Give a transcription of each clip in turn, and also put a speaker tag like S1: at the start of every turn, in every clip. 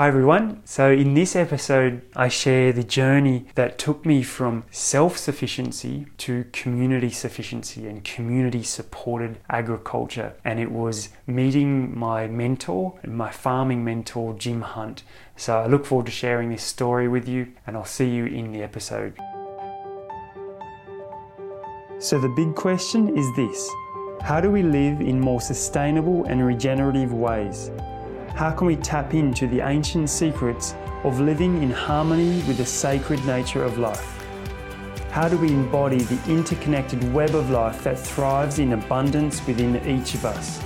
S1: Hi everyone. So, in this episode, I share the journey that took me from self sufficiency to community sufficiency and community supported agriculture. And it was meeting my mentor, my farming mentor, Jim Hunt. So, I look forward to sharing this story with you, and I'll see you in the episode. So, the big question is this How do we live in more sustainable and regenerative ways? How can we tap into the ancient secrets of living in harmony with the sacred nature of life? How do we embody the interconnected web of life that thrives in abundance within each of us?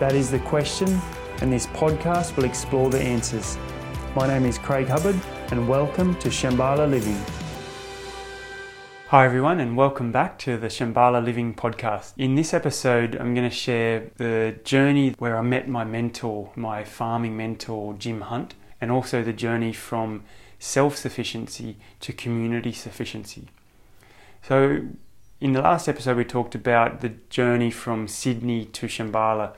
S1: That is the question, and this podcast will explore the answers. My name is Craig Hubbard, and welcome to Shambhala Living. Hi, everyone, and welcome back to the Shambhala Living podcast. In this episode, I'm going to share the journey where I met my mentor, my farming mentor, Jim Hunt, and also the journey from self sufficiency to community sufficiency. So, in the last episode, we talked about the journey from Sydney to Shambhala,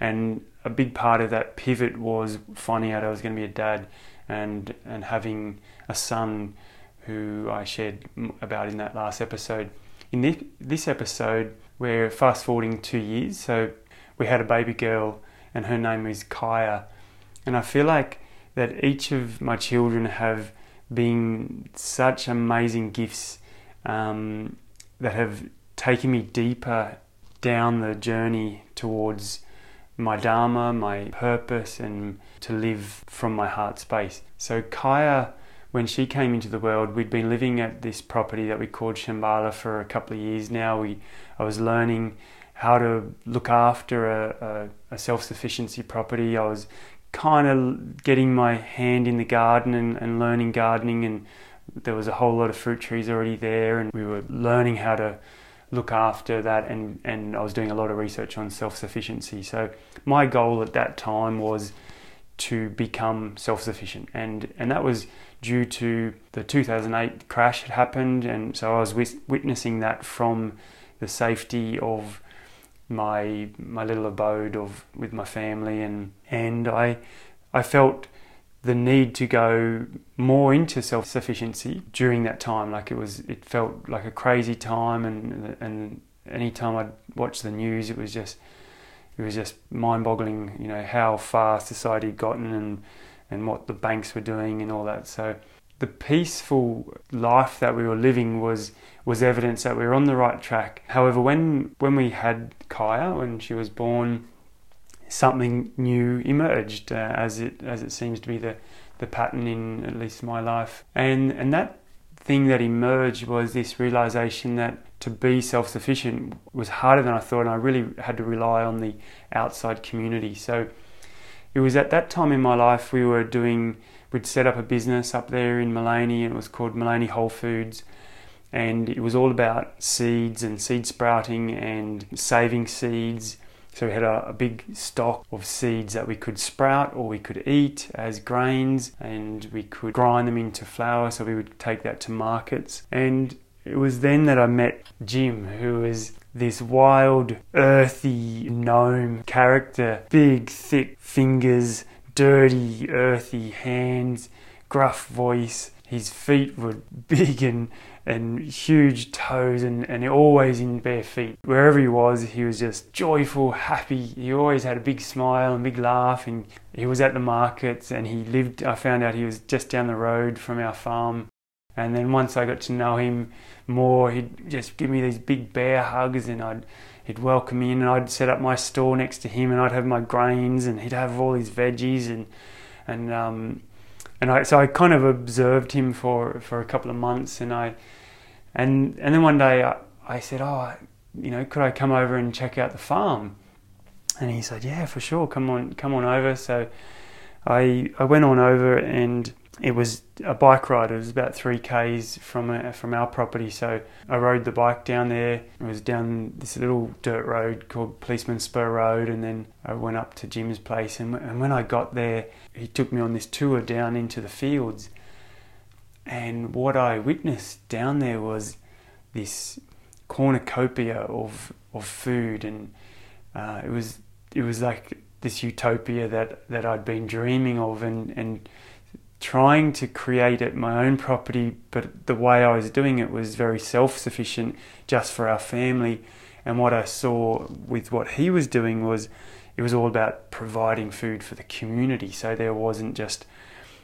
S1: and a big part of that pivot was finding out I was going to be a dad and, and having a son who I shared about in that last episode. In this, episode, we're fast forwarding two years. So we had a baby girl, and her name is Kaya. And I feel like that each of my children have been such amazing gifts um, that have taken me deeper down the journey towards my dharma, my purpose, and to live from my heart space. So Kaya when she came into the world, we'd been living at this property that we called Shambhala for a couple of years now. We, I was learning how to look after a, a, a self sufficiency property. I was kind of getting my hand in the garden and, and learning gardening, and there was a whole lot of fruit trees already there, and we were learning how to look after that and, and I was doing a lot of research on self sufficiency. So my goal at that time was to become self sufficient and, and that was due to the 2008 crash had happened, and so I was witnessing that from the safety of my my little abode of with my family, and and I I felt the need to go more into self sufficiency during that time. Like it was, it felt like a crazy time, and and anytime I'd watch the news, it was just it was just mind boggling. You know how far society had gotten and and what the banks were doing and all that. So the peaceful life that we were living was was evidence that we were on the right track. However, when when we had Kaya, when she was born, something new emerged, uh, as it as it seems to be the the pattern in at least my life, and and that thing that emerged was this realization that to be self sufficient was harder than I thought, and I really had to rely on the outside community. So it was at that time in my life we were doing we'd set up a business up there in Maleny and it was called Maleny Whole Foods. And it was all about seeds and seed sprouting and saving seeds. So we had a, a, big stock of seeds that we could sprout or we could eat as grains and we could grind them into flour so we would take that to markets. And it was then that I met Jim who was this wild, earthy gnome character, big, thick fingers, dirty, earthy hands, gruff voice. His feet were big and, and huge toes, and, and always in bare feet. Wherever he was, he was just joyful, happy. He always had a big smile and big laugh, and he was at the markets. And he lived, I found out he was just down the road from our farm. And then once I got to know him more, he'd just give me these big bear hugs and I'd he'd welcome me in and I'd set up my store next to him and I'd have my grains and he'd have all his veggies and and um, and I so I kind of observed him for for a couple of months and I and and then one day I, I said oh you know could I come over and check out the farm? And he said yeah for sure. Come on come on over. So I I went on over and it was a bike ride. It was about three k's from uh, from our property. So I rode the bike down there. It was down this little dirt road called Policeman Spur Road, and then I went up to Jim's place. And, and when I got there, he took me on this tour down into the fields. And what I witnessed down there was this cornucopia of of food, and uh, it was it was like this utopia that, that I'd been dreaming of and, and trying to create it my own property, but the way I was doing it was very self sufficient just for our family. And what I saw with what he was doing was it was all about providing food for the community. So there wasn't just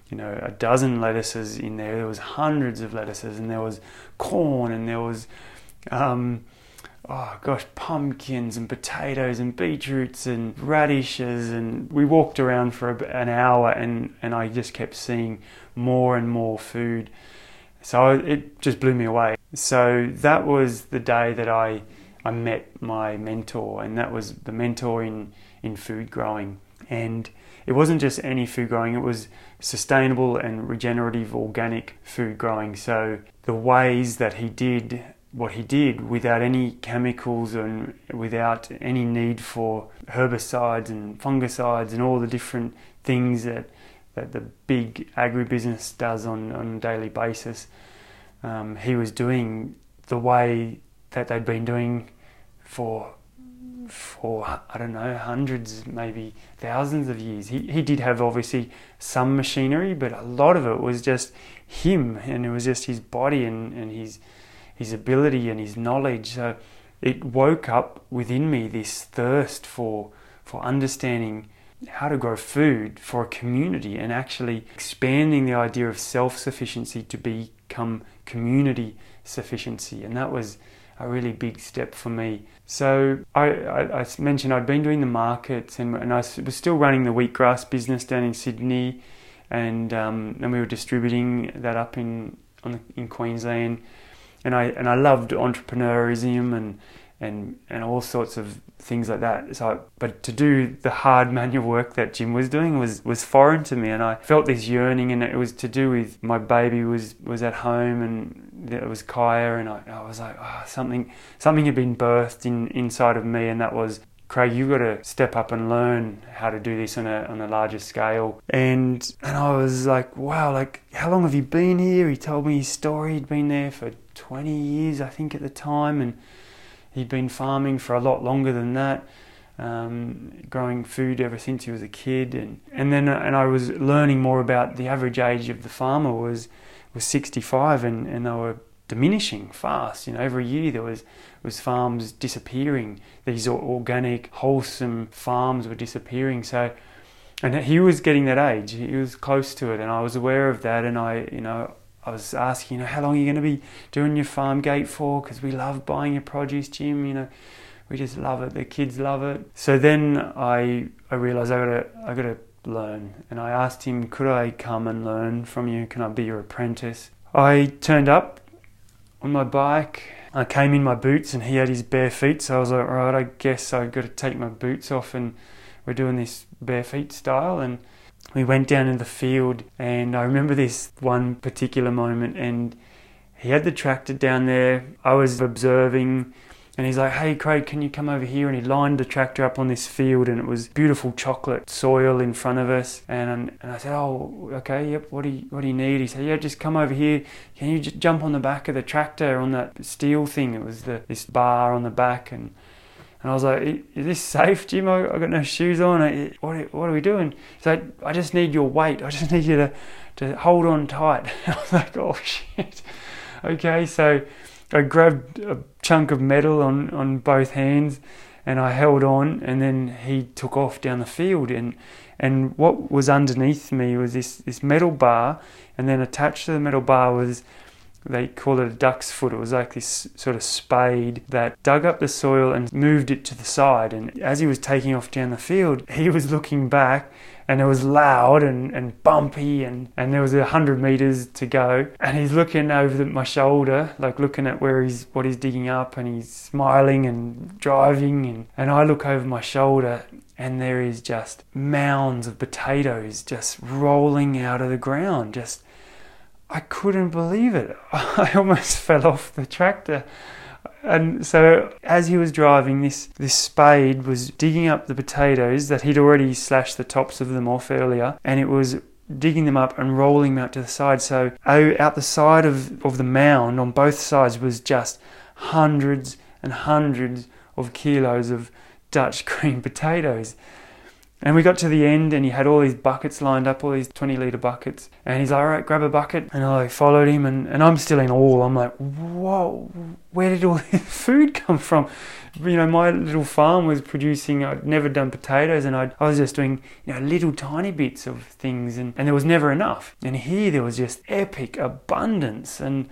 S1: you know a dozen lettuces in there. There was hundreds of lettuces, and there was corn, and there was um, oh gosh, pumpkins and potatoes and beetroots and radishes. And we walked around for an hour and, and I just kept seeing more and more food. So it just blew me away. So that was the day that I, I met my mentor, and that was the mentor in, in food growing. And it wasn't just any food growing, it was sustainable and regenerative organic food growing. So the ways that he did what he did without any chemicals and without any need for herbicides and fungicides and all the different things that, that the big agribusiness does on, on a daily basis. Um, he was doing the way that they'd been doing for for I don't know hundreds maybe thousands of years he, he did have obviously some machinery but a lot of it was just him and it was just his body and, and his his ability and his knowledge. So it woke up within me this thirst for for understanding how to grow food for a community and actually expanding the idea of self-sufficiency to become community sufficiency and that was a really big step for me. So I, I, I mentioned I'd been doing the markets and, and I was still running the wheatgrass business down in Sydney and um, and we were distributing that up in the, in Queensland and I and I loved entrepreneurism and and and all sorts of things like that. So, but to do the hard manual work that Jim was doing was was foreign to me, and I felt this yearning, and it was to do with my baby was was at home, and it was Kaya, and I, I was like, oh, something something had been birthed in inside of me, and that was Craig, you've got to step up and learn how to do this on a on a larger scale. And and I was like, wow, like how long have you been here? He told me his story. He'd been there for 20 years, I think, at the time, and he'd been farming for a lot longer than that. Um, growing food ever since he was a kid, and and then and I was learning more about the average age of the farmer was was 65, and and they were diminishing fast. You know, every year there was was farms disappearing. These organic, wholesome farms were disappearing. So, and he was getting that age. He was close to it, and I was aware of that. And I, you know, I was asking, you know, how long are you going to be doing your farm gate for? Because we love buying your produce, Jim. You know, we just love it. The kids love it. So then I, I realised I got to, I got to learn. And I asked him, could I come and learn from you? Can I be your apprentice? I turned up on my bike. I came in my boots and he had his bare feet, so I was like, right, I guess I've got to take my boots off and we're doing this bare feet style. And we went down in the field and I remember this one particular moment and he had the tractor down there. I was observing and he's like, "Hey, Craig, can you come over here?" And he lined the tractor up on this field, and it was beautiful chocolate soil in front of us. And and I said, "Oh, okay, yep. What do you what do you need?" He said, "Yeah, just come over here. Can you just jump on the back of the tractor on that steel thing? It was the this bar on the back." And and I was like, "Is this safe, Jim? I, got no shoes on. What are we doing?" He's like, "I just need your weight. I just need you to to hold on tight." I was like, "Oh shit." Okay, so I grabbed a chunk of metal on, on both hands and I held on and then he took off down the field and and what was underneath me was this, this metal bar and then attached to the metal bar was they call it a duck's foot. It was like this sort of spade that dug up the soil and moved it to the side. And as he was taking off down the field, he was looking back and it was loud and, and bumpy and, and there was a hundred meters to go and he's looking over the, my shoulder like looking at where he's what he's digging up and he's smiling and driving and, and I look over my shoulder and there is just mounds of potatoes just rolling out of the ground just I couldn't believe it I almost fell off the tractor and so as he was driving, this, this spade was digging up the potatoes that he'd already slashed the tops of them off earlier, and it was digging them up and rolling them out to the side. So oh, out the side of, of the mound on both sides was just hundreds and hundreds of kilos of Dutch cream potatoes. And we got to the end and he had all these buckets lined up, all these 20 litre buckets. And he's like, all right, grab a bucket. And I followed him and, and I'm still in awe. I'm like, whoa, where did all this food come from? You know, my little farm was producing, I'd never done potatoes and I'd, I was just doing, you know, little tiny bits of things and, and there was never enough. And here there was just epic abundance and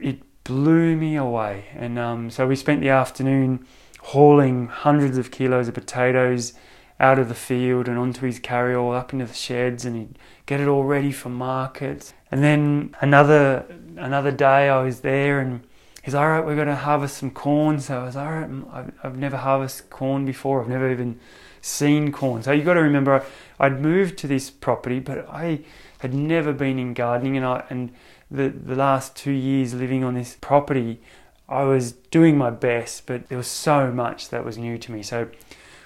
S1: it blew me away. And um, so we spent the afternoon hauling hundreds of kilos of potatoes out of the field and onto his carryall up into the sheds and he'd get it all ready for markets. And then another another day I was there and he's all right, we're going to harvest some corn. So I was all right, mm, I've, I've never harvested corn before. I've never even seen corn. So you've got to remember I'd moved to this property, but I had never been in gardening and I and the the last two years living on this property I was doing my best, but there was so much that was new to me. So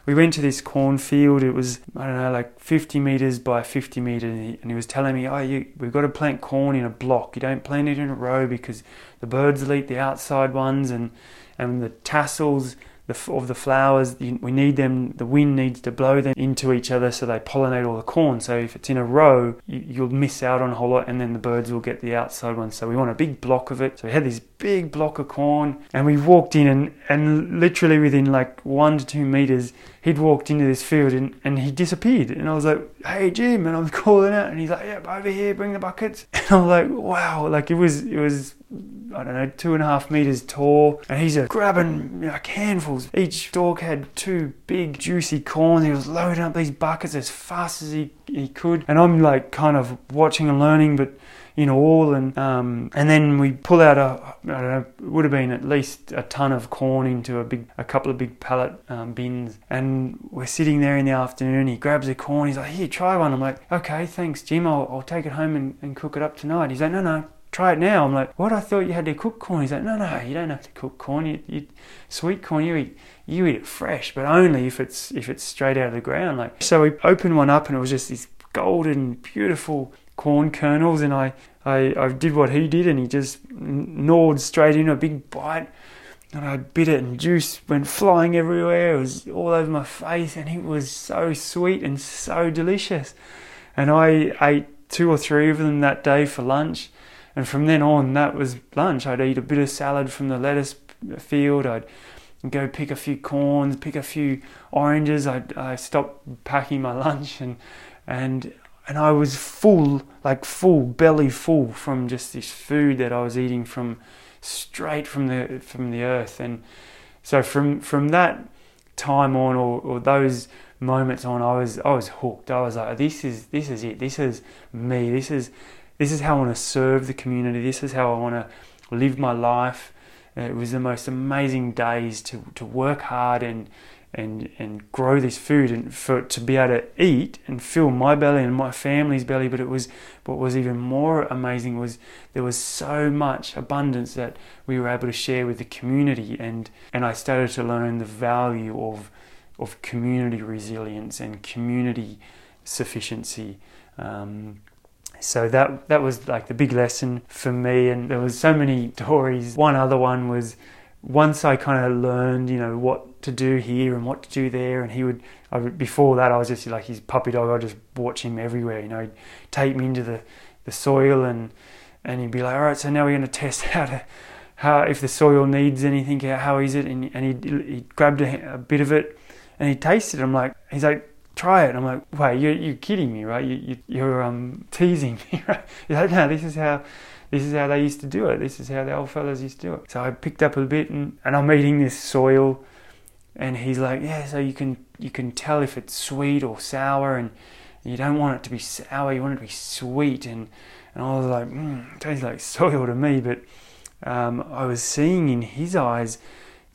S1: we went to this cornfield. It was I don't know like 50 meters by 50 meters, and he, and he was telling me, "Oh, you, we've got to plant corn in a block. You don't plant it in a row because the birds will eat the outside ones, and and the tassels." The, of the flowers. We need them. The wind needs to blow them into each other so they pollinate all the corn. So if it's in a row, you, will miss out on a whole lot, and then the birds will get the outside ones. So we want a big block of it. So we had this big block of corn, and we walked in, and and literally within like one to two meters, he'd walked into this field and, and he disappeared. And I was like, hey, Jim. And I was calling out and he's like, yeah, over here, bring the buckets. And I was like, wow. Like it was, it was, I don't know, two and a half meters tall. And he's just grabbing like handfuls. Each stalk had two big, juicy corns. He was loading up these buckets as fast as he, he could. And I'm like kind of watching and learning, but in all, and um, and then we pull out a I don't know, would have been at least a ton of corn into a big a couple of big pallet um, bins, and we're sitting there in the afternoon. He grabs a corn. He's like, "Here, try one." I'm like, "Okay, thanks, Jim. I'll, I'll take it home and, and cook it up tonight." He's like, "No, no." Try it now. I'm like, what? I thought you had to cook corn. He's like, no, no, you don't have to cook corn. You, you sweet corn, you eat, you eat it fresh, but only if it's if it's straight out of the ground. Like, so we opened one up, and it was just these golden, beautiful corn kernels, and I, I, I did what he did, and he just gnawed straight in a big bite. And I bit it, and juice went flying everywhere. It was all over my face, and it was so sweet and so delicious. And I ate two or three of them that day for lunch. And from then on, that was lunch. I'd eat a bit of salad from the lettuce field. I'd go pick a few corns, pick a few oranges. I I stopped packing my lunch and and and I was full, like full, belly full from just this food that I was eating from straight from the from the earth. And so from from that time on, or, or those moments on, I was I was hooked. I was like, this is this is it. This is me. This is this is how I want to serve the community. This is how I want to live my life. It was the most amazing days to to work hard and and and grow this food and for to be able to eat and fill my belly and my family's belly but it was what was even more amazing was there was so much abundance that we were able to share with the community and and I started to learn the value of of community resilience and community sufficiency um, so that that was like the big lesson for me and there was so many stories one other one was once I kind of learned, you know, what to do here and what to do there, and he would, I before that, I was just like his puppy dog. I'd just watch him everywhere, you know, he'd take me into the, the soil and and he'd be like, all right, so now we're going to test how to, how if the soil needs anything, how is it? And, and he he grabbed a, a, bit of it and he tasted it. I'm like, he's like, try it. I'm like, wait, you're, you're kidding me, right? You, you, are um, teasing me, right? Like, no, this is how this is how they used to do it. This is how the old fellas used to do it. So I picked up a bit and, and I'm eating this soil and he's like, yeah, so you can you can tell if it's sweet or sour and you don't want it to be sour, you want it to be sweet and and I was like, mm, it tastes like soil to me, but um, I was seeing in his eyes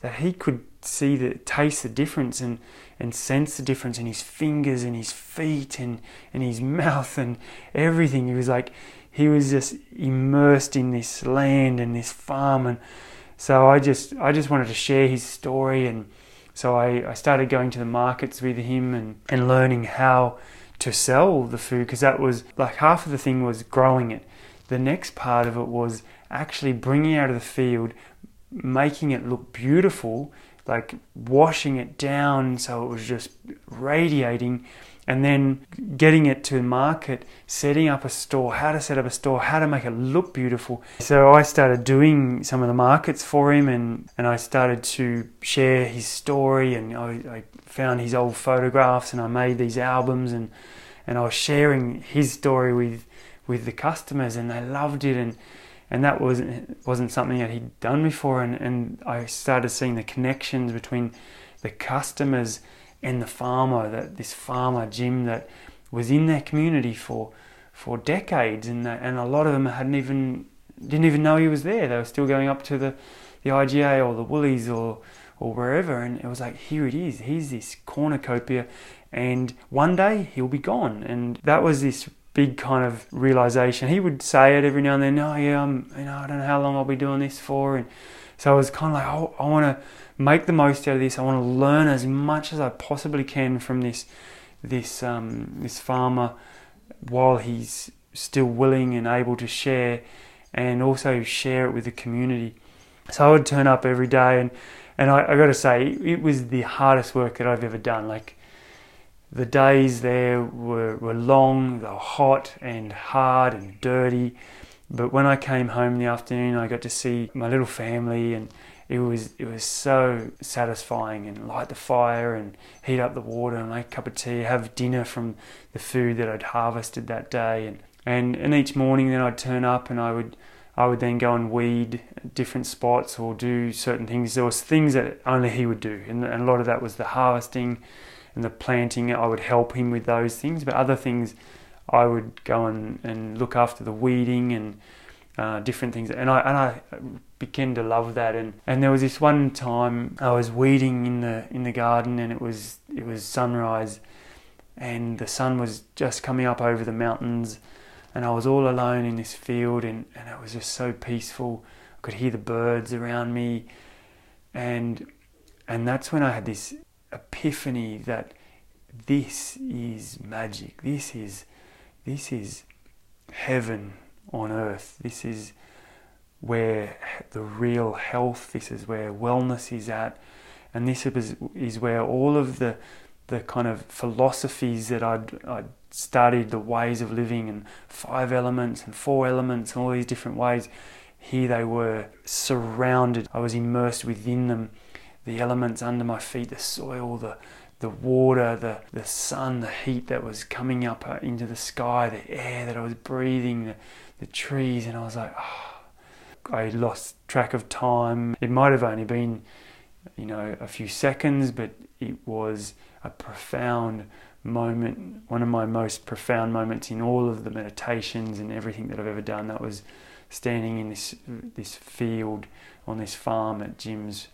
S1: that he could see the taste the difference and and sense the difference in his fingers and his feet and and his mouth and everything. He was like he was just immersed in this land and this farm and so I just I just wanted to share his story and so I, I started going to the markets with him and, and learning how to sell the food because that was like half of the thing was growing it. The next part of it was actually bringing out of the field, making it look beautiful, like washing it down so it was just radiating and then getting it to market, setting up a store, how to set up a store, how to make it look beautiful. So I started doing some of the markets for him and, and I started to share his story and I, I found his old photographs and I made these albums and, and I was sharing his story with, with the customers and they loved it and, and that wasn't, wasn't something that he'd done before. And, and I started seeing the connections between the customers and the farmer that this farmer Jim that was in their community for for decades. And uh, and a lot of them hadn't even didn't even know he was there. They were still going up to the the IGA or the Woolies or or wherever. And it was like here it is. Here's this cornucopia. And one day he'll be gone. And that was this big kind of realization he would say it every now and then oh yeah I'm you know I don't know how long I'll be doing this for and so I was kind of like oh, I want to make the most out of this. I want to learn as much as I possibly can from this this um, this farmer while he's still willing and able to share, and also share it with the community. So I would turn up every day, and and I, I got to say it was the hardest work that I've ever done. Like the days there were, were long, they were hot and hard and dirty. But when I came home in the afternoon, I got to see my little family and it was it was so satisfying and light the fire and heat up the water and make a cup of tea, have dinner from the food that I'd harvested that day and and, and each morning then I'd turn up and I would I would then go and weed different spots or do certain things. There was things that only he would do, and, and a lot of that was the harvesting and the planting. I would help him with those things, but other things I would go and, and look after the weeding and uh, different things. And I and I began to love that. And, and there was this one time I was weeding in the in the garden, and it was it was sunrise, and the sun was just coming up over the mountains, and I was all alone in this field, and, and it was just so peaceful. I could hear the birds around me, and and that's when I had this epiphany that this is magic. This is this is heaven on earth. This is where the real health, this is where wellness is at, and this is, is where all of the the kind of philosophies that I'd, I'd studied, the ways of living, and five elements and four elements, and all these different ways. Here they were surrounded. I was immersed within them. The elements under my feet, the soil, the the water, the, the sun, the heat that was coming up uh, into the sky, the air that I was breathing, the, the trees, and I was like, oh, I lost track of time. It might have only been, you know, a few seconds, but it was a profound moment, one of my most profound moments in all of the meditations and everything that I've ever done. That was standing in this this field on this farm at Jim's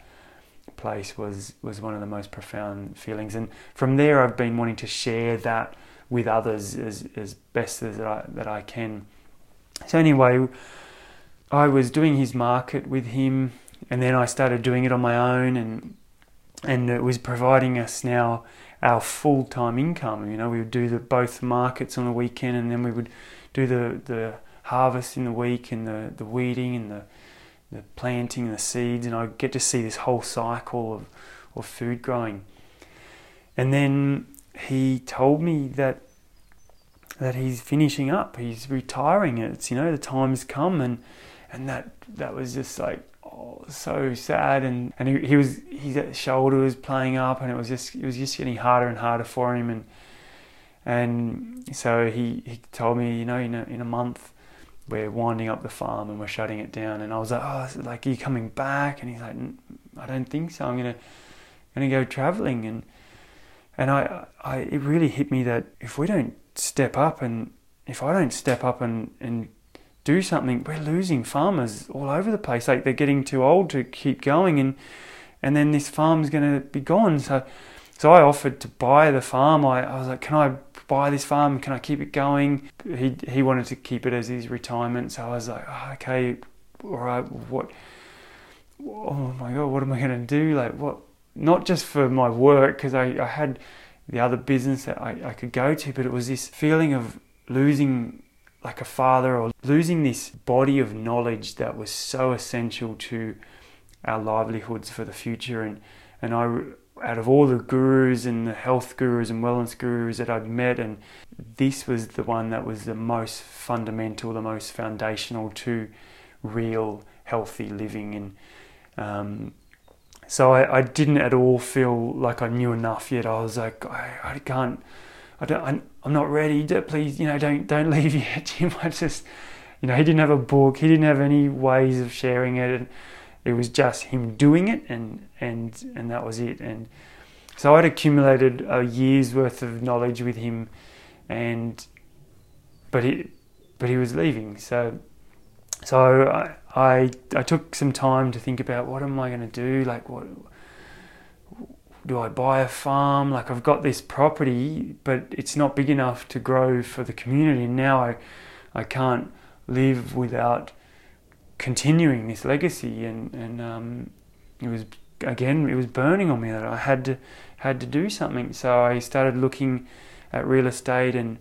S1: place was was one of the most profound feelings. And from there, I've been wanting to share that with others as as best as I, that I can. So anyway, I was doing his market with him, and then I started doing it on my own, and and it was providing us now our full time income. You know, we would do the both markets on the weekend, and then we would do the the harvest in the week, and the the weeding and the the planting the seeds, and I get to see this whole cycle of of food growing. And then he told me that that he's finishing up. He's retiring. It's you know the time's come, and and that that was just like oh, so sad. And and he, he was his shoulder was playing up, and it was just it was just getting harder and harder for him. And and so he he told me, you know, in a, in a month we're winding up the farm and we're shutting it down. And I was like, oh, like are you coming back? And he's like, I don't think so. I'm gonna gonna go traveling. And and I I it really hit me that if we don't step up and if I don't step up and, and do something, we're losing farmers all over the place. Like they're getting too old to keep going and and then this farm's gonna be gone. So so I offered to buy the farm. I, I was like, Can I buy this farm? Can I keep it going? He he wanted to keep it as his retirement, so I was like, oh, okay, all right, what oh my god, what am I gonna do? Like what not just for my work, because I, I had the other business that I, I could go to, but it was this feeling of losing like a father or losing this body of knowledge that was so essential to our livelihoods for the future and and I out of all the gurus and the health gurus and wellness gurus that I'd met, and this was the one that was the most fundamental, the most foundational to real healthy living. And um, so I, I, didn't at all feel like I knew enough yet. I was like, I, I can't, I don't, I, I'm not ready. Please, you know, don't don't leave yet, Jim. I just, you know, he didn't have a book. He didn't have any ways of sharing it. And, it was just him doing it, and and and that was it. And so I'd accumulated a year's worth of knowledge with him, and but he but he was leaving. So so I I, I took some time to think about what am I going to do? Like what do I buy a farm? Like I've got this property, but it's not big enough to grow for the community. Now I I can't live without continuing this legacy, and and um, it was again it was burning on me that I had to had to do something. So I started looking at real estate, and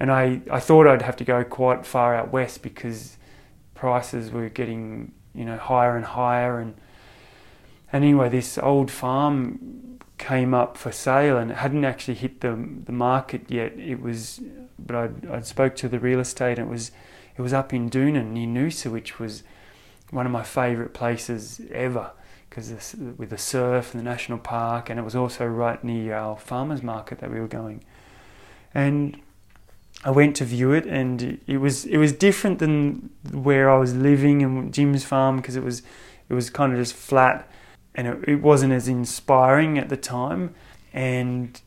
S1: and I I thought I'd have to go quite far out west because prices were getting you know higher and higher, and and anyway this old farm came up for sale and it hadn't actually hit the the market yet. It was, but I I'd spoke to the real estate and it was it was up in Doonan near Noosa, which was one of my favourite places ever because with the surf and the national park, and it was also right near our farmers market that we were going. And I went to view it, and it was it was different than where I was living and Jim's farm because it was it was kind of just flat, and it, it wasn't as inspiring at the time. And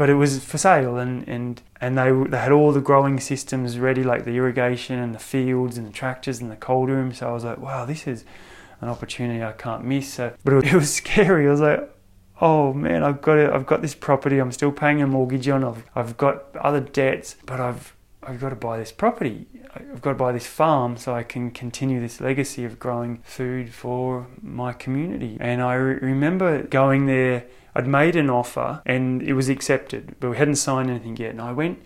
S1: but it was for sale and, and, and they, they had all the growing systems ready like the irrigation and the fields and the tractors and the cold room so I was like wow this is an opportunity I can't miss. So, but it was, scary. I was like oh man I've got it I've got this property. I'm still paying a mortgage on. I've, I've got other debts but I've I've got to buy this property I've got to buy this farm so I can continue this legacy of growing food for my community and I re- remember going there I'd made an offer and it was accepted, but we hadn't signed anything yet. And I went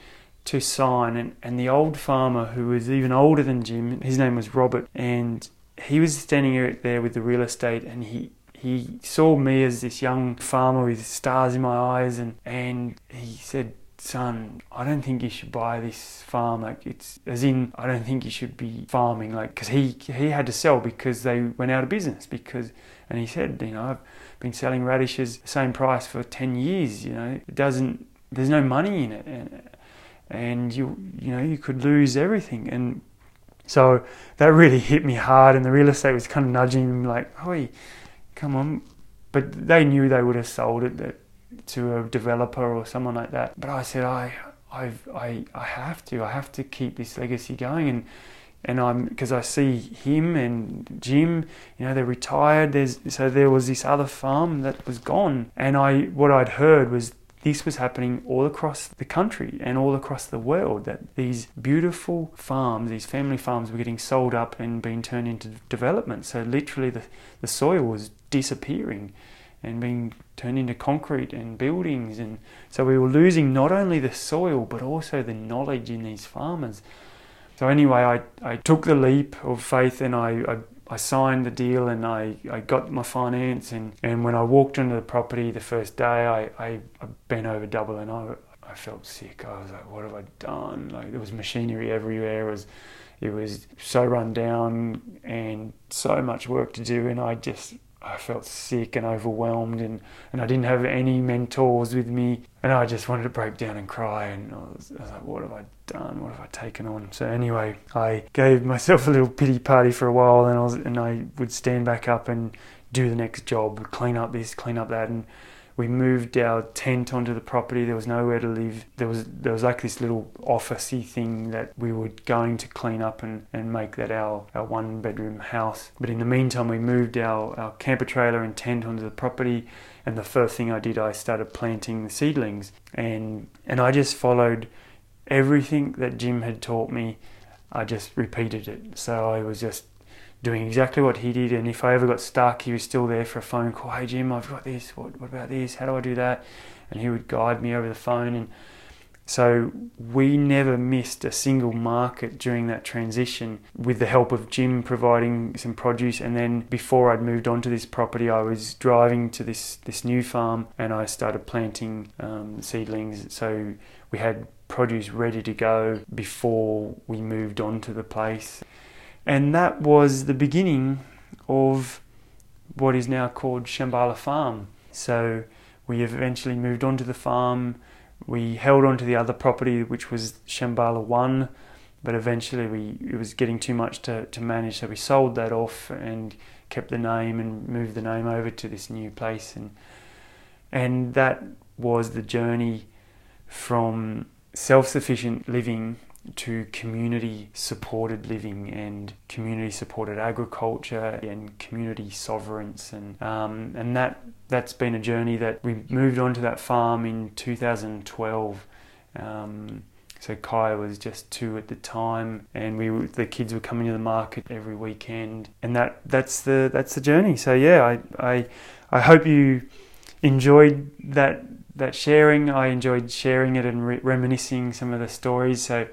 S1: to sign, and, and the old farmer who was even older than Jim, his name was Robert, and he was standing there with the real estate, and he he saw me as this young farmer with stars in my eyes, and and he said, son, I don't think you should buy this farm. Like it's as in, I don't think you should be farming. Like because he he had to sell because they went out of business. Because and he said, you know, I've been selling radishes the same price for 10 years, you know, it doesn't, there's no money in it. And, and you, you know, you could lose everything. And so that really hit me hard. And the real estate was kind of nudging me like, hey, come on. But they knew they would have sold it to a developer or someone like that. But I said, I, I've, I, I have to, I have to keep this legacy going. And and I'm because I see him and Jim, you know, they're retired. There's so there was this other farm that was gone, and I what I'd heard was this was happening all across the country and all across the world that these beautiful farms, these family farms, were getting sold up and being turned into development. So literally, the the soil was disappearing and being turned into concrete and buildings and so we were losing not only the soil but also the knowledge in these farmers so anyway, I, I took the leap of faith and I, I, I signed the deal and I, I got my finance and, and when I walked into the property the first day, I, I, I bent over double and I, I felt sick. I was like, what have I done? Like there was machinery everywhere. It was, it was so run down and so much work to do and I just I felt sick and overwhelmed, and, and I didn't have any mentors with me, and I just wanted to break down and cry. And I was, I was, like, "What have I done? What have I taken on?" So anyway, I gave myself a little pity party for a while, and I was, and I would stand back up and do the next job, clean up this, clean up that, and we moved our tent onto the property. There was nowhere to live. There was there was like this little officey thing that we were going to clean up and, and make that our, our one bedroom house. But in the meantime we moved our, our camper trailer and tent onto the property and the first thing I did I started planting the seedlings and and I just followed everything that Jim had taught me. I just repeated it. So I was just doing exactly what he did. And if I ever got stuck, he was still there for a phone call. Hey, Jim, I've got this. What, what about this? How do I do that? And he would guide me over the phone. And So we never missed a single market during that transition with the help of Jim providing some produce. And then before I'd moved on to this property, I was driving to this, this new farm and I started planting um, seedlings. So we had produce ready to go before we moved on to the place. And that was the beginning of what is now called Shambhala Farm. So we eventually moved on to the farm we held on to the other property, which was Shambhala 1, but eventually we it was getting too much to, to manage, so we sold that off and kept the name and moved the name over to this new place. And, and that was the journey from self sufficient living to community supported living and community supported agriculture and community sovereigns and um, and that that's been a journey that we moved on to that farm in 2012 um, so Kai was just two at the time, and we the kids were coming to the market every weekend, and that that's the that's the journey. So yeah, I I, I hope you enjoyed that that sharing. I enjoyed sharing it and re- reminiscing some of the stories. So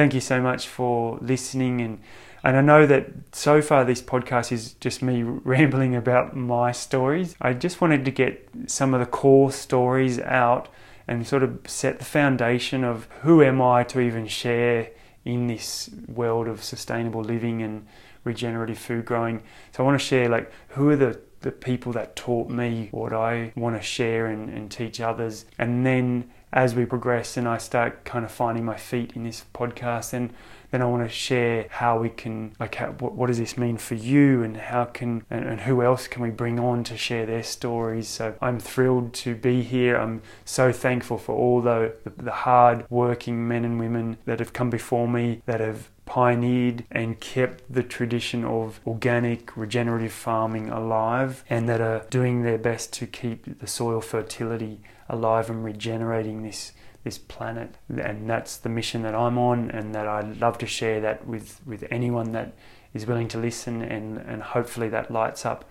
S1: thank you so much for listening and and I know that so far this podcast is just me rambling about my stories. I just wanted to get some of the core stories out and sort of set the foundation of who am I to even share in this world of sustainable living and regenerative food growing. So I want to share like who are the the people that taught me what I want to share and, and teach others. And then as we progress and I start kind of finding my feet in this podcast, then then I want to share how we can like how, what, what does this mean for you and how can and, and who else can we bring on to share their stories. So I'm thrilled to be here. I'm so thankful for all the, the hard working men and women that have come before me that have pioneered and kept the tradition of organic regenerative farming alive and that are doing their best to keep the soil fertility alive and regenerating this this planet and that's the mission that I'm on and that I'd love to share that with with anyone that is willing to listen and and hopefully that lights up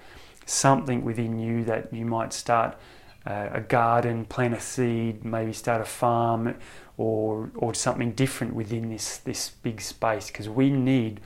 S1: something within you that you might start uh, a garden, plant a seed, maybe start a farm or or something different within this this big space because we need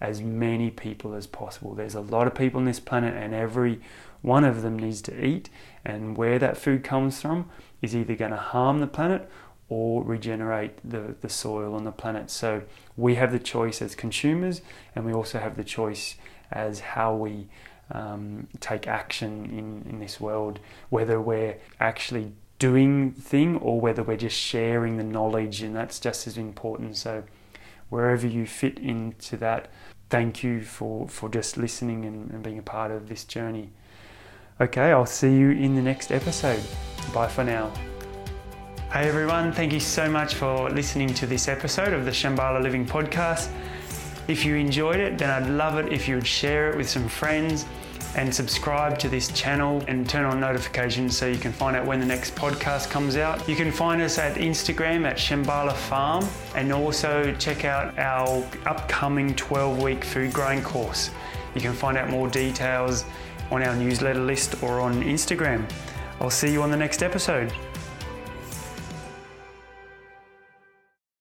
S1: as many people as possible. There's a lot of people on this planet and every one of them needs to eat and where that food comes from is either going to harm the planet or regenerate the, the soil on the planet. So we have the choice as consumers and we also have the choice as how we um, take action in, in this world, whether we're actually doing thing or whether we're just sharing the knowledge, and that's just as important. So, wherever you fit into that, thank you for, for just listening and, and being a part of this journey. Okay, I'll see you in the next episode. Bye for now. Hey everyone, thank you so much for listening to this episode of the Shambhala Living Podcast. If you enjoyed it, then I'd love it if you would share it with some friends and subscribe to this channel and turn on notifications so you can find out when the next podcast comes out. You can find us at Instagram at Shambhala Farm and also check out our upcoming 12 week food growing course. You can find out more details on our newsletter list or on Instagram. I'll see you on the next episode.